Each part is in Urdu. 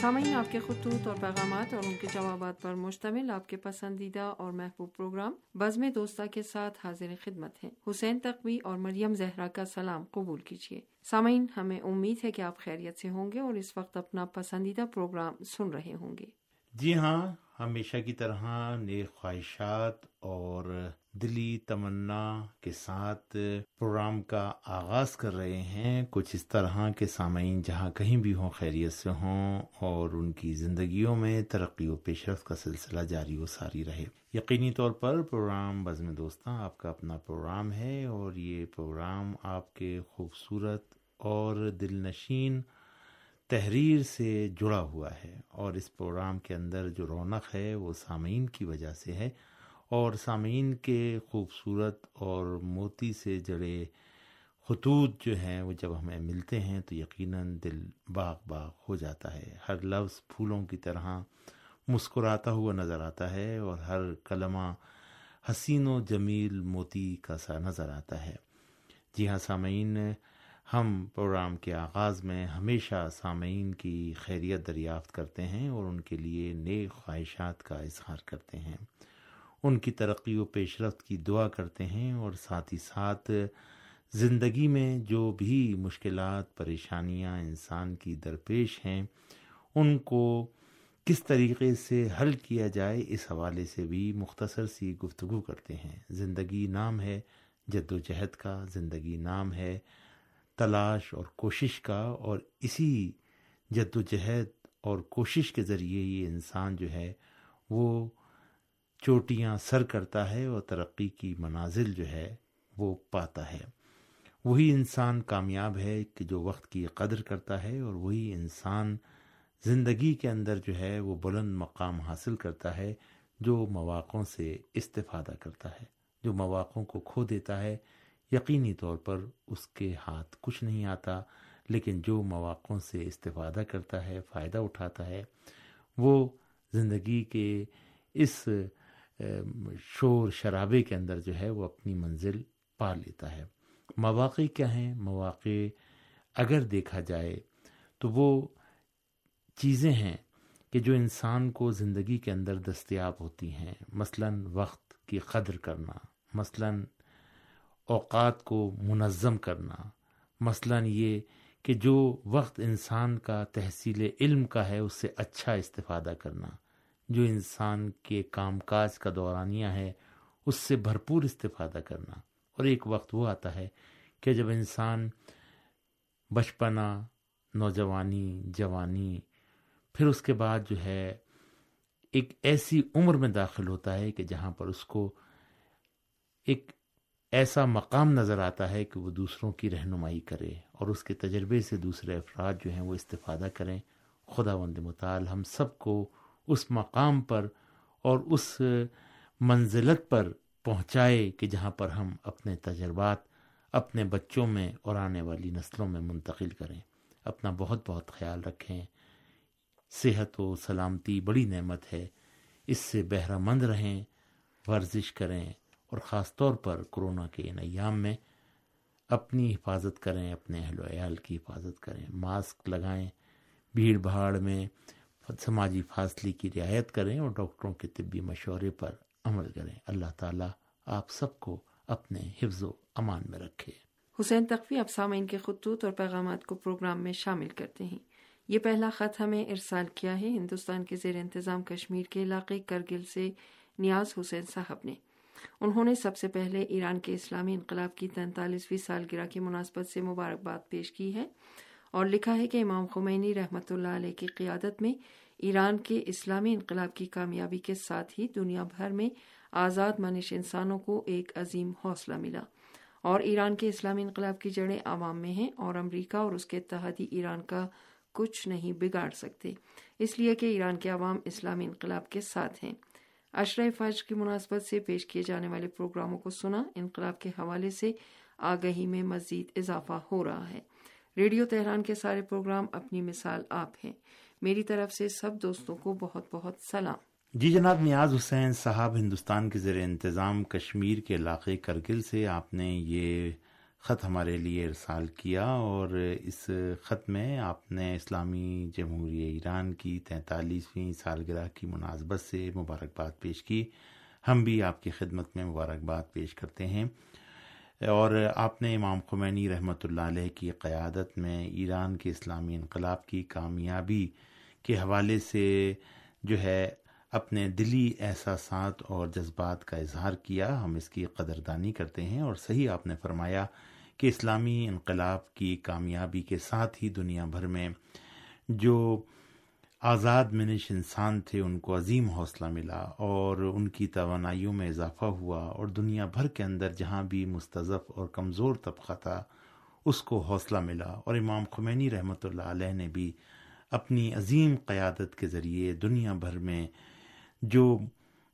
سامعین، آپ کے خطوط اور پیغامات اور ان کے جوابات پر مشتمل آپ کے پسندیدہ اور محبوب پروگرام بزم دوستہ کے ساتھ حاضر خدمت ہیں۔ حسین تقوی اور مریم زہرا کا سلام قبول کیجیے۔ سامعین، ہمیں امید ہے کہ آپ خیریت سے ہوں گے اور اس وقت اپنا پسندیدہ پروگرام سن رہے ہوں گے۔ جی ہاں ہمیشہ کی طرح نیک خواہشات اور دلی تمنا کے ساتھ پروگرام کا آغاز کر رہے ہیں۔ کچھ اس طرح کے سامعین جہاں کہیں بھی ہوں، خیریت سے ہوں اور ان کی زندگیوں میں ترقی و پیش رفت کا سلسلہ جاری و ساری رہے۔ یقینی طور پر پروگرام بزم دوستاں، آپ کا اپنا پروگرام ہے اور یہ پروگرام آپ کے خوبصورت اور دل نشین تحریر سے جڑا ہوا ہے اور اس پروگرام کے اندر جو رونق ہے وہ سامعین کی وجہ سے ہے۔ اور سامعین کے خوبصورت اور موتی سے جڑے خطوط جو ہیں، وہ جب ہمیں ملتے ہیں تو یقیناً دل باغ باغ ہو جاتا ہے۔ ہر لفظ پھولوں کی طرح مسکراتا ہوا نظر آتا ہے اور ہر کلمہ حسین و جمیل موتی کا سا نظر آتا ہے۔ جی ہاں سامعین، ہم پروگرام کے آغاز میں ہمیشہ سامعین کی خیریت دریافت کرتے ہیں اور ان کے لیے نیک خواہشات کا اظہار کرتے ہیں۔ ان کی ترقی و پیش رفت کی دعا کرتے ہیں اور ساتھ ہی ساتھ زندگی میں جو بھی مشکلات، پریشانیاں انسان کی درپیش ہیں، ان کو کس طریقے سے حل کیا جائے اس حوالے سے بھی مختصر سی گفتگو کرتے ہیں۔ زندگی نام ہے جد و جہد کا، زندگی نام ہے تلاش اور کوشش کا اور اسی جد و جہد اور کوشش کے ذریعے یہ انسان جو ہے وہ چوٹیاں سر کرتا ہے اور ترقی کی منازل جو ہے وہ پاتا ہے۔ وہی انسان کامیاب ہے کہ جو وقت کی قدر کرتا ہے اور وہی انسان زندگی کے اندر جو ہے وہ بلند مقام حاصل کرتا ہے جو مواقعوں سے استفادہ کرتا ہے، جو مواقعوں کو کھو دیتا ہے۔ یقینی طور پر اس کے ہاتھ کچھ نہیں آتا، لیکن جو مواقعوں سے استفادہ کرتا ہے، فائدہ اٹھاتا ہے، وہ زندگی کے اس شور شرابے کے اندر جو ہے وہ اپنی منزل پا لیتا ہے۔ مواقع کیا ہیں؟ مواقع اگر دیکھا جائے تو وہ چیزیں ہیں کہ جو انسان کو زندگی کے اندر دستیاب ہوتی ہیں۔ مثلا وقت کی قدر کرنا، مثلا اوقات کو منظم کرنا، مثلا یہ کہ جو وقت انسان کا تحصیل علم کا ہے اس سے اچھا استفادہ کرنا۔ جو انسان کے کام کاج کا دورانیہ ہے، اس سے بھرپور استفادہ کرنا۔ اور ایک وقت وہ آتا ہے کہ جب انسان بچپنا، نوجوانی، جوانی، پھر اس کے بعد جو ہے، ایک ایسی عمر میں داخل ہوتا ہے کہ جہاں پر اس کو ایک ایسا مقام نظر آتا ہے کہ وہ دوسروں کی رہنمائی کرے اور اس کے تجربے سے دوسرے افراد جو ہیں وہ استفادہ کریں۔ خدا وند مطال ہم سب کو اس مقام پر اور اس منزلت پر پہنچائے کہ جہاں پر ہم اپنے تجربات اپنے بچوں میں اور آنے والی نسلوں میں منتقل کریں۔ اپنا بہت بہت خیال رکھیں۔ صحت و سلامتی بڑی نعمت ہے۔ اس سے بہرہ مند رہیں، ورزش کریں اور خاص طور پر کرونا کے ان ایام میں اپنی حفاظت کریں، اپنے اہل و عیال کی حفاظت کریں۔ ماسک لگائیں۔ بھیڑ بھاڑ میں سماجی فاصلے کی رعایت کریں اور ڈاکٹروں کے طبی مشورے پر عمل کریں۔ اللہ تعالیٰ آپ سب کو اپنے حفظ و امان میں رکھے۔ حسین تقوی اب سامعین کے خطوط اور پیغامات کو پروگرام میں شامل کرتے ہیں۔ یہ پہلا خط ہمیں ارسال کیا ہے۔ ہندوستان کے زیر انتظام کشمیر کے علاقے کرگل سے نیاز حسین صاحب نے۔ انہوں نے سب سے پہلے ایران کے اسلامی انقلاب کی تینتالیسویں سالگرہ کی مناسبت سے مبارکباد پیش کی ہے۔ اور لکھا ہے کہ امام خمینی رحمۃ اللہ علیہ کی قیادت میں ایران کے اسلامی انقلاب کی کامیابی کے ساتھ ہی دنیا بھر میں آزاد منش انسانوں کو ایک عظیم حوصلہ ملا۔ اور ایران کے اسلامی انقلاب کی جڑیں عوام میں ہیں اور امریکہ اور اس کے اتحادی ایران کا کچھ نہیں بگاڑ سکتے۔ اس لیے کہ ایران کے عوام اسلامی انقلاب کے ساتھ ہیں۔ اشرۂ فجر کی مناسبت سے پیش کیے جانے والے پروگراموں کو سنا، انقلاب کے حوالے سے آگہی میں مزید اضافہ ہو رہا ہے۔ ریڈیو تہران کے سارے پروگرام اپنی مثال آپ ہیں۔ میری طرف سے سب دوستوں کو بہت بہت سلام۔ جی جناب، نیاز حسین صاحب ہندوستان کے زیر انتظام کشمیر کے علاقے کرگل سے آپ نے یہ خط ہمارے لیے ارسال کیا اور اس خط میں آپ نے اسلامی جمہوریہ ایران کی تینتالیسویں سالگرہ کی مناسبت سے مبارکباد پیش کی۔ ہم بھی آپ کی خدمت میں مبارکباد پیش کرتے ہیں۔ اور آپ نے امام خمینی رحمۃ اللہ علیہ کی قیادت میں ایران کے اسلامی انقلاب کی کامیابی کے حوالے سے جو ہے اپنے دلی احساسات اور جذبات کا اظہار کیا، ہم اس کی قدردانی کرتے ہیں اور صحیح آپ نے فرمایا کہ اسلامی انقلاب کی کامیابی کے ساتھ ہی دنیا بھر میں جو آزاد منش انسان تھے، ان کو عظیم حوصلہ ملا اور ان کی توانائیوں میں اضافہ ہوا اور دنیا بھر کے اندر جہاں بھی مستضف اور کمزور طبقہ تھا، اس کو حوصلہ ملا اور امام خمینی رحمۃ اللہ علیہ نے بھی اپنی عظیم قیادت کے ذریعے دنیا بھر میں جو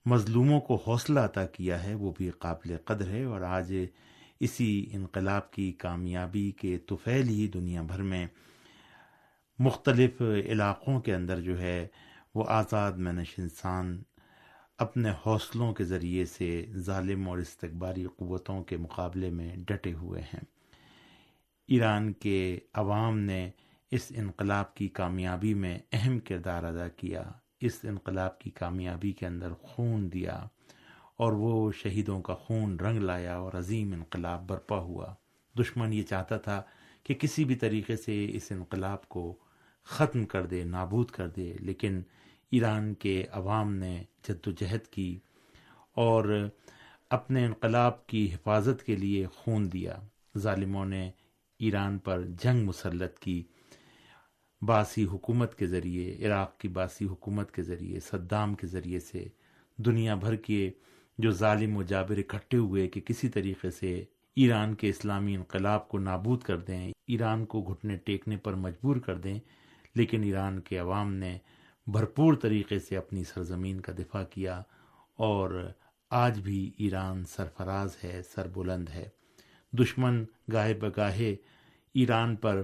مظلوموں کو حوصلہ عطا کیا ہے، وہ بھی قابل قدر ہے اور آج اسی انقلاب کی کامیابی کے توفیل ہی دنیا بھر میں مختلف علاقوں کے اندر جو ہے وہ آزاد مینش انسان اپنے حوصلوں کے ذریعے سے ظالم اور استقباری قوتوں کے مقابلے میں ڈٹے ہوئے ہیں۔ ایران کے عوام نے اس انقلاب کی کامیابی میں اہم کردار ادا کیا۔ اس انقلاب کی کامیابی کے اندر خون دیا اور وہ شہیدوں کا خون رنگ لایا اور عظیم انقلاب برپا ہوا۔ دشمن یہ چاہتا تھا کہ کسی بھی طریقے سے اس انقلاب کو ختم کر دے، نابود کر دے، لیکن ایران کے عوام نے جد و جہد کی اور اپنے انقلاب کی حفاظت کے لیے خون دیا۔ ظالموں نے ایران پر جنگ مسلط کی باسی حکومت کے ذریعے، عراق کی باسی حکومت کے ذریعے، صدام کے ذریعے سے دنیا بھر کے جو ظالم و جابر اکٹھے ہوئے کہ کسی طریقے سے ایران کے اسلامی انقلاب کو نابود کر دیں، ایران کو گھٹنے ٹیکنے پر مجبور کر دیں لیکن ایران کے عوام نے بھرپور طریقے سے اپنی سرزمین کا دفاع کیا اور آج بھی ایران سرفراز ہے سر بلند ہے۔ دشمن گاہے بگاہے ایران پر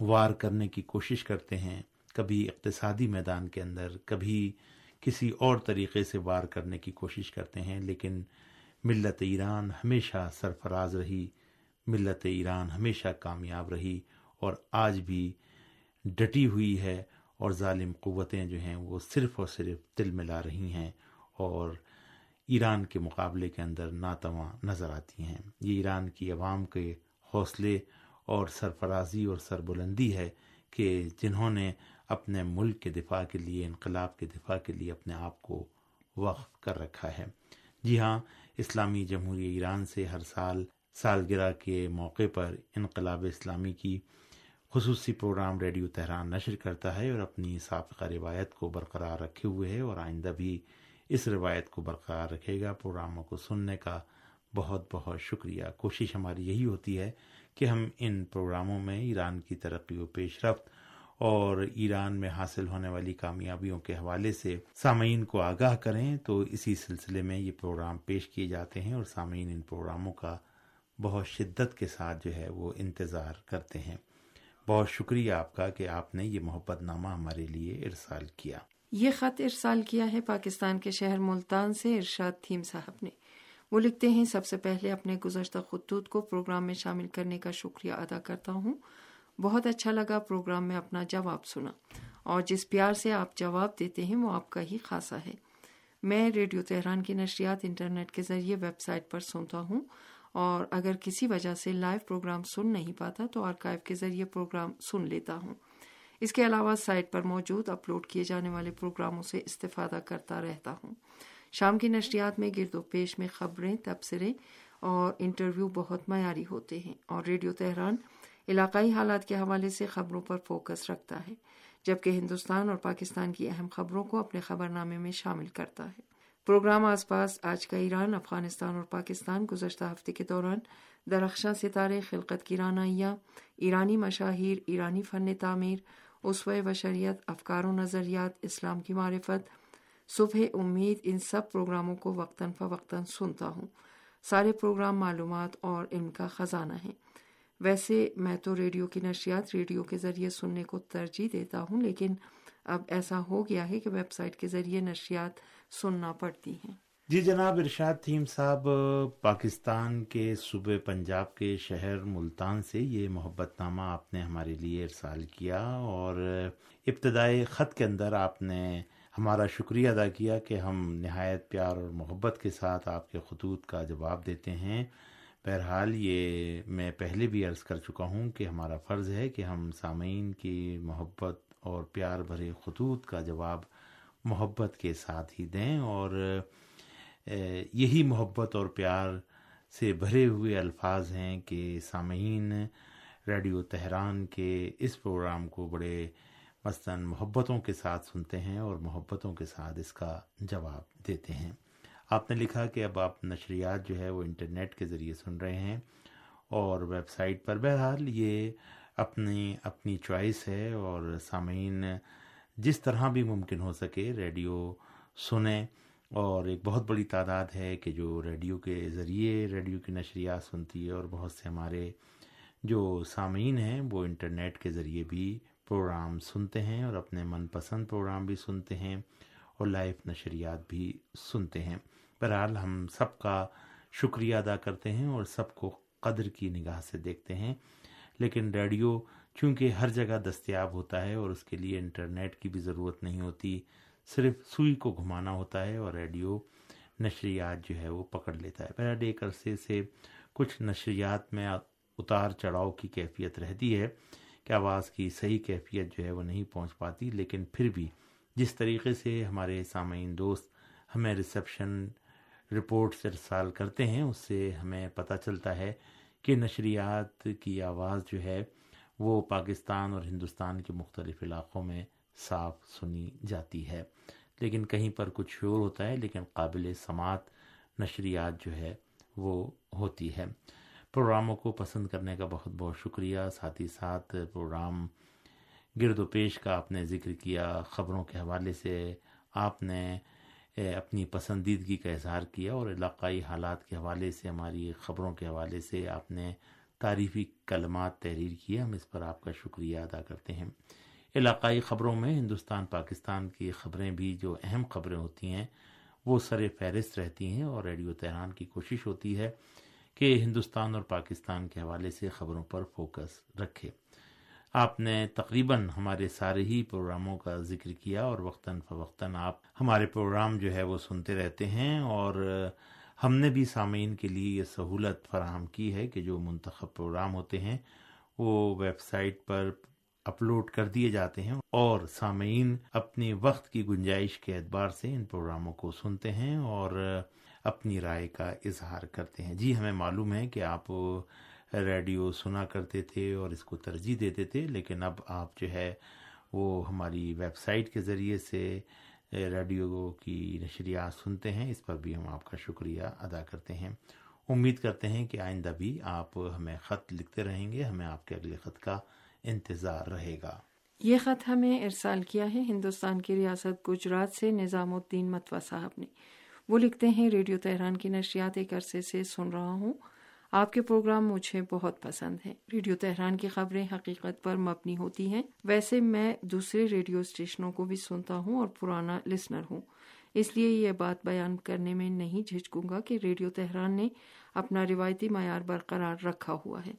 وار کرنے کی کوشش کرتے ہیں۔ کبھی اقتصادی میدان کے اندر، کبھی کسی اور طریقے سے وار کرنے کی کوشش کرتے ہیں، لیکن ملت ایران ہمیشہ سرفراز رہی، ملت ایران ہمیشہ کامیاب رہی اور آج بھی ڈٹی ہوئی ہے اور ظالم قوتیں جو ہیں وہ صرف اور صرف دل ملا رہی ہیں اور ایران کے مقابلے کے اندر ناتواں نظر آتی ہیں۔ یہ ایران کی عوام کے حوصلے اور سرفرازی اور سربلندی ہے کہ جنہوں نے اپنے ملک کے دفاع کے لیے، انقلاب کے دفاع کے لیے اپنے آپ کو وقف کر رکھا ہے۔ جی ہاں اسلامی جمہوری ایران سے ہر سال سالگرہ کے موقع پر انقلاب اسلامی کی خصوصی پروگرام ریڈیو تہران نشر کرتا ہے اور اپنی سابقہ روایت کو برقرار رکھے ہوئے ہے اور آئندہ بھی اس روایت کو برقرار رکھے گا۔ پروگراموں کو سننے کا بہت بہت شکریہ۔ کوشش ہماری یہی ہوتی ہے کہ ہم ان پروگراموں میں ایران کی ترقی و پیش رفت اور ایران میں حاصل ہونے والی کامیابیوں کے حوالے سے سامعین کو آگاہ کریں تو اسی سلسلے میں یہ پروگرام پیش کیے جاتے ہیں اور سامعین ان پروگراموں کا بہت شدت کے ساتھ جو ہے وہ انتظار کرتے ہیں۔ بہت شکریہ آپ کا کہ آپ نے یہ محبت نامہ ہمارے لیے ارسال کیا۔ یہ خط ارسال کیا ہے پاکستان کے شہر ملتان سے ارشاد تھیم صاحب نے۔ وہ لکھتے ہیں، سب سے پہلے اپنے گزشتہ خطوط کو پروگرام میں شامل کرنے کا شکریہ ادا کرتا ہوں۔ بہت اچھا لگا پروگرام میں اپنا جواب سنا۔ اور جس پیار سے آپ جواب دیتے ہیں، وہ آپ کا ہی خاصا ہے۔ میں ریڈیو تہران کی نشریات انٹرنیٹ کے ذریعے ویب سائٹ پر سنتا ہوں۔ اور اگر کسی وجہ سے لائیو پروگرام سن نہیں پاتا تو آرکائیو کے ذریعے پروگرام سن لیتا ہوں۔ اس کے علاوہ سائٹ پر موجود اپلوڈ کیے جانے والے پروگراموں سے استفادہ کرتا رہتا ہوں۔ شام کی نشریات میں گرد و پیش میں خبریں، تبصرے اور انٹرویو بہت معیاری ہوتے ہیں اور ریڈیو تہران علاقائی حالات کے حوالے سے خبروں پر فوکس رکھتا ہے، جبکہ ہندوستان اور پاکستان کی اہم خبروں کو اپنے خبر نامے میں شامل کرتا ہے۔ پروگرام آس پاس آج کا ایران، افغانستان اور پاکستان گزشتہ ہفتے کے دوران درخشاں ستارے، خلقت کی رانائیاں، ایرانی مشاہیر، ایرانی فن تعمیر اسوہ و شریعت افکار و نظریات، اسلام کی معرفت، صبح امید، ان سب پروگراموں کو وقتاً فوقتاً سنتا ہوں۔ سارے پروگرام معلومات اور علم کا خزانہ ہیں۔ ویسے میں تو ریڈیو کی نشریات ریڈیو کے ذریعے سننے کو ترجیح دیتا ہوں، لیکن اب ایسا ہو گیا ہے کہ ویب سائٹ کے ذریعے نشریات سننا پڑتی ہیں۔ جی جناب، ارشاد تھیم صاحب، پاکستان کے صوبے پنجاب کے شہر ملتان سے یہ محبت نامہ آپ نے ہمارے لیے ارسال کیا اور ابتدائی خط کے اندر آپ نے ہمارا شکریہ ادا کیا کہ ہم نہایت پیار اور محبت کے ساتھ آپ کے خطوط کا جواب دیتے ہیں۔ بہرحال یہ میں پہلے بھی عرض کر چکا ہوں کہ ہمارا فرض ہے کہ ہم سامعین کی محبت اور پیار بھرے خطوط کا جواب محبت کے ساتھ ہی دیں اور یہی محبت اور پیار سے بھرے ہوئے الفاظ ہیں کہ سامعین ریڈیو تہران کے اس پروگرام کو بڑے مثلاً محبتوں کے ساتھ سنتے ہیں اور محبتوں کے ساتھ اس کا جواب دیتے ہیں۔ آپ نے لکھا کہ اب آپ نشریات جو ہے وہ انٹرنیٹ کے ذریعے سن رہے ہیں اور ویب سائٹ پر بہرحال یہ اپنی اپنی چوائس ہے اور سامعین، جس طرح بھی ممکن ہو سکے ریڈیو سنیں۔ اور ایک بہت بڑی تعداد ہے کہ جو ریڈیو کے ذریعے ریڈیو کی نشریات سنتی ہے اور بہت سے ہمارے جو سامعین ہیں، وہ انٹرنیٹ کے ذریعے بھی پروگرام سنتے ہیں اور اپنے من پسند پروگرام بھی سنتے ہیں اور لائیو نشریات بھی سنتے ہیں۔ بہرحال ہم سب کا شکریہ ادا کرتے ہیں اور سب کو قدر کی نگاہ سے دیکھتے ہیں۔ لیکن ریڈیو چونکہ ہر جگہ دستیاب ہوتا ہے اور اس کے لیے انٹرنیٹ کی بھی ضرورت نہیں ہوتی، صرف سوئی کو گھمانا ہوتا ہے اور ریڈیو نشریات جو ہے وہ پکڑ لیتا ہے۔ پہلے ایک عرصے سے کچھ نشریات میں اتار چڑھاؤ کی کیفیت رہتی ہے کہ آواز کی صحیح کیفیت جو ہے وہ نہیں پہنچ پاتی، لیکن پھر بھی جس طریقے سے ہمارے سامعین دوست ہمیں ریسپشن رپورٹس ارسال کرتے ہیں، اس سے ہمیں پتہ چلتا ہے کہ نشریات کی آواز جو ہے وہ پاکستان اور ہندوستان کے مختلف علاقوں میں صاف سنی جاتی ہے۔ لیکن کہیں پر کچھ شور ہوتا ہے، لیکن قابل سماعت نشریات جو ہے وہ ہوتی ہے۔ پروگراموں کو پسند کرنے کا بہت بہت شکریہ۔ ساتھ ہی ساتھ پروگرام گرد و پیش کا آپ نے ذکر کیا، خبروں کے حوالے سے آپ نے اپنی پسندیدگی کا اظہار کیا اور علاقائی حالات کے حوالے سے، ہماری خبروں کے حوالے سے آپ نے تعریفی کلمات تحریر کیے، ہم اس پر آپ کا شکریہ ادا کرتے ہیں۔ علاقائی خبروں میں ہندوستان، پاکستان کی خبریں بھی جو اہم خبریں ہوتی ہیں، وہ سر فہرست رہتی ہیں اور ریڈیو تہران کی کوشش ہوتی ہے کہ ہندوستان اور پاکستان کے حوالے سے خبروں پر فوکس رکھے۔ آپ نے تقریباً ہمارے سارے ہی پروگراموں کا ذکر کیا اور وقتاً فوقتاً آپ ہمارے پروگرام جو ہے وہ سنتے رہتے ہیں اور ہم نے بھی سامعین کے لیے یہ سہولت فراہم کی ہے کہ جو منتخب پروگرام ہوتے ہیں وہ ویب سائٹ پر اپلوڈ کر دیے جاتے ہیں اور سامعین اپنے وقت کی گنجائش کے اعتبار سے ان پروگراموں کو سنتے ہیں اور اپنی رائے کا اظہار کرتے ہیں۔ جی ہمیں معلوم ہے کہ آپ ریڈیو سنا کرتے تھے اور اس کو ترجیح دیتے تھے، لیکن اب آپ جو ہے وہ ہماری ویب سائٹ کے ذریعے سے ریڈیو کی نشریات سنتے ہیں۔ اس پر بھی ہم آپ کا شکریہ ادا کرتے ہیں۔ امید کرتے ہیں کہ آئندہ بھی آپ ہمیں خط لکھتے رہیں گے، ہمیں آپ کے اگلے خط کا انتظار رہے گا۔ یہ خط ہمیں ارسال کیا ہے ہندوستان کی ریاست گجرات سے نظام الدین متوا صاحب نے۔ وہ لکھتے ہیں، ریڈیو تہران کی نشریات ایک عرصے سے سن رہا ہوں۔ آپ کے پروگرام مجھے بہت پسند ہیں۔ ریڈیو تہران کی خبریں حقیقت پر مبنی ہوتی ہیں۔ ویسے میں دوسرے ریڈیو اسٹیشنوں کو بھی سنتا ہوں اور پرانا لسنر ہوں۔ اس لیے یہ بات بیان کرنے میں نہیں جھجکوں گا کہ ریڈیو تہران نے اپنا روایتی معیار برقرار رکھا ہوا ہے۔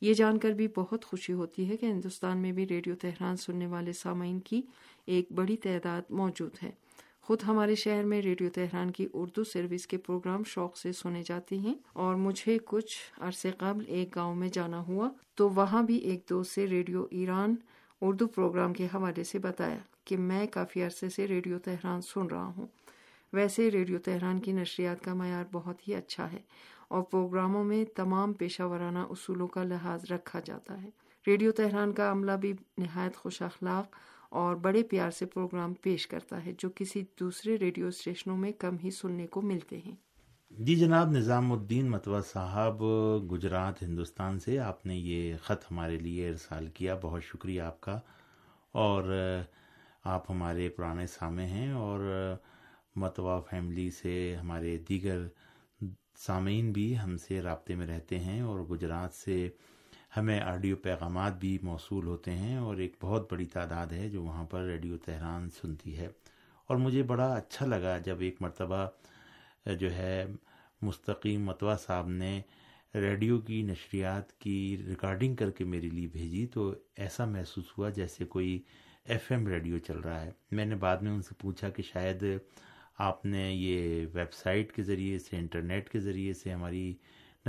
یہ جان کر بھی بہت خوشی ہوتی ہے کہ ہندوستان میں بھی ریڈیو تہران سننے والے سامعین کی ایک بڑی تعداد موجود ہے۔ خود ہمارے شہر میں ریڈیو تہران کی اردو سروس کے پروگرام شوق سے سنے جاتے ہیں اور مجھے کچھ عرصے قبل ایک گاؤں میں جانا ہوا تو وہاں بھی ایک دوست سے ریڈیو ایران اردو پروگرام کے حوالے سے بتایا کہ میں کافی عرصے سے ریڈیو تہران سن رہا ہوں۔ ویسے ریڈیو تہران کی نشریات کا معیار بہت ہی اچھا ہے اور پروگراموں میں تمام پیشہ ورانہ اصولوں کا لحاظ رکھا جاتا ہے۔ ریڈیو تہران کا عملہ بھی نہایت خوش اخلاق اور بڑے پیار سے پروگرام پیش کرتا ہے جو کسی دوسرے ریڈیو اسٹیشنوں میں کم ہی سننے کو ملتے ہیں۔ جی جناب، نظام الدین متوا صاحب، گجرات، ہندوستان سے آپ نے یہ خط ہمارے لیے ارسال کیا۔ بہت شکریہ آپ کا۔ اور آپ ہمارے پرانے سامے ہیں اور متوا فیملی سے ہمارے دیگر سامعین بھی ہم سے رابطے میں رہتے ہیں اور گجرات سے ہمیں آڈیو پیغامات بھی موصول ہوتے ہیں اور ایک بہت بڑی تعداد ہے جو وہاں پر ریڈیو تہران سنتی ہے۔ اور مجھے بڑا اچھا لگا جب ایک مرتبہ جو ہے، مستقیم متوا صاحب نے ریڈیو کی نشریات کی ریکارڈنگ کر کے میرے لیے بھیجی تو ایسا محسوس ہوا جیسے کوئی ایف ایم ریڈیو چل رہا ہے۔ میں نے بعد میں ان سے پوچھا کہ شاید آپ نے یہ ویب سائٹ کے ذریعے سے، انٹرنیٹ کے ذریعے سے ہماری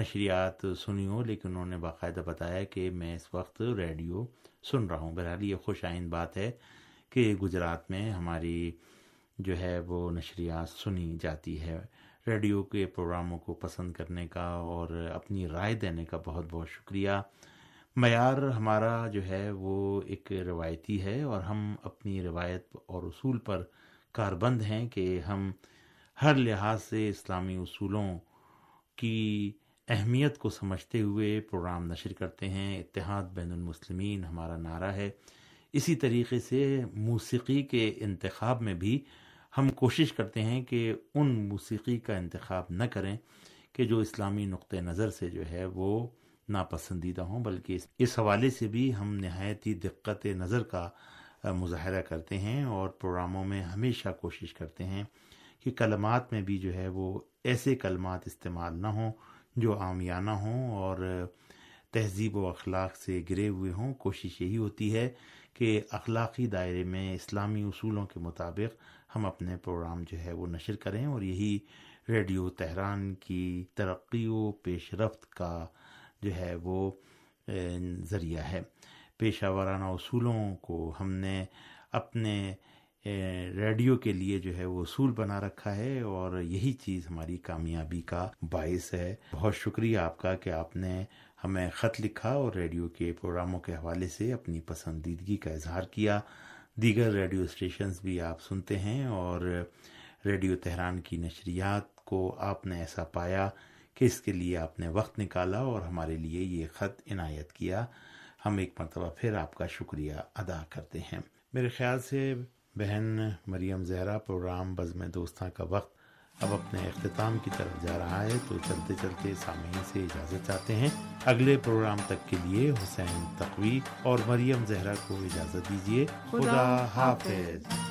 نشریات سنی ہو لیکن انہوں نے باقاعدہ بتایا کہ میں اس وقت ریڈیو سن رہا ہوں۔ بہرحال یہ خوش آئند بات ہے کہ گجرات میں ہماری جو ہے وہ نشریات سنی جاتی ہے۔ ریڈیو کے پروگراموں کو پسند کرنے کا اور اپنی رائے دینے کا بہت بہت شکریہ۔ معیار ہمارا جو ہے وہ ایک روایتی ہے اور ہم اپنی روایت اور اصول پر کاربند ہیں کہ ہم ہر لحاظ سے اسلامی اصولوں کی اہمیت کو سمجھتے ہوئے پروگرام نشر کرتے ہیں۔ اتحاد بین المسلمین ہمارا نعرہ ہے۔ اسی طریقے سے موسیقی کے انتخاب میں بھی ہم کوشش کرتے ہیں کہ ان موسیقی کا انتخاب نہ کریں کہ جو اسلامی نقطۂ نظر سے جو ہے وہ ناپسندیدہ ہوں، بلکہ اس حوالے سے بھی ہم نہایت ہی دقت نظر کا مظاہرہ کرتے ہیں اور پروگراموں میں ہمیشہ کوشش کرتے ہیں کہ کلمات میں بھی جو ہے وہ ایسے کلمات استعمال نہ ہوں۔ جو عامیانہ ہوں اور تہذیب و اخلاق سے گرے ہوئے ہوں، کوشش یہی ہوتی ہے کہ اخلاقی دائرے میں اسلامی اصولوں کے مطابق ہم اپنے پروگرام جو ہے وہ نشر کریں اور یہی ریڈیو تہران کی ترقی و پیش رفت کا جو ہے وہ ذریعہ ہے۔ پیشہ ورانہ اصولوں کو ہم نے اپنے ریڈیو کے لیے جو ہے وہ اصول بنا رکھا ہے اور یہی چیز ہماری کامیابی کا باعث ہے۔ بہت شکریہ آپ کا کہ آپ نے ہمیں خط لکھا اور ریڈیو کے پروگراموں کے حوالے سے اپنی پسندیدگی کا اظہار کیا۔ دیگر ریڈیو اسٹیشنز بھی آپ سنتے ہیں اور ریڈیو تہران کی نشریات کو آپ نے ایسا پایا کہ اس کے لیے آپ نے وقت نکالا اور ہمارے لیے یہ خط عنایت کیا۔ ہم ایک مرتبہ پھر آپ کا شکریہ ادا کرتے ہیں۔ میرے خیال سے بہن مریم زہرا پروگرام بزم دوستاں کا وقت اب اپنے اختتام کی طرف جا رہا ہے، تو چلتے چلتے سامعین سے اجازت چاہتے ہیں۔ اگلے پروگرام تک کے لیے حسین تقوی اور مریم زہرا کو اجازت دیجیے خدا حافظ۔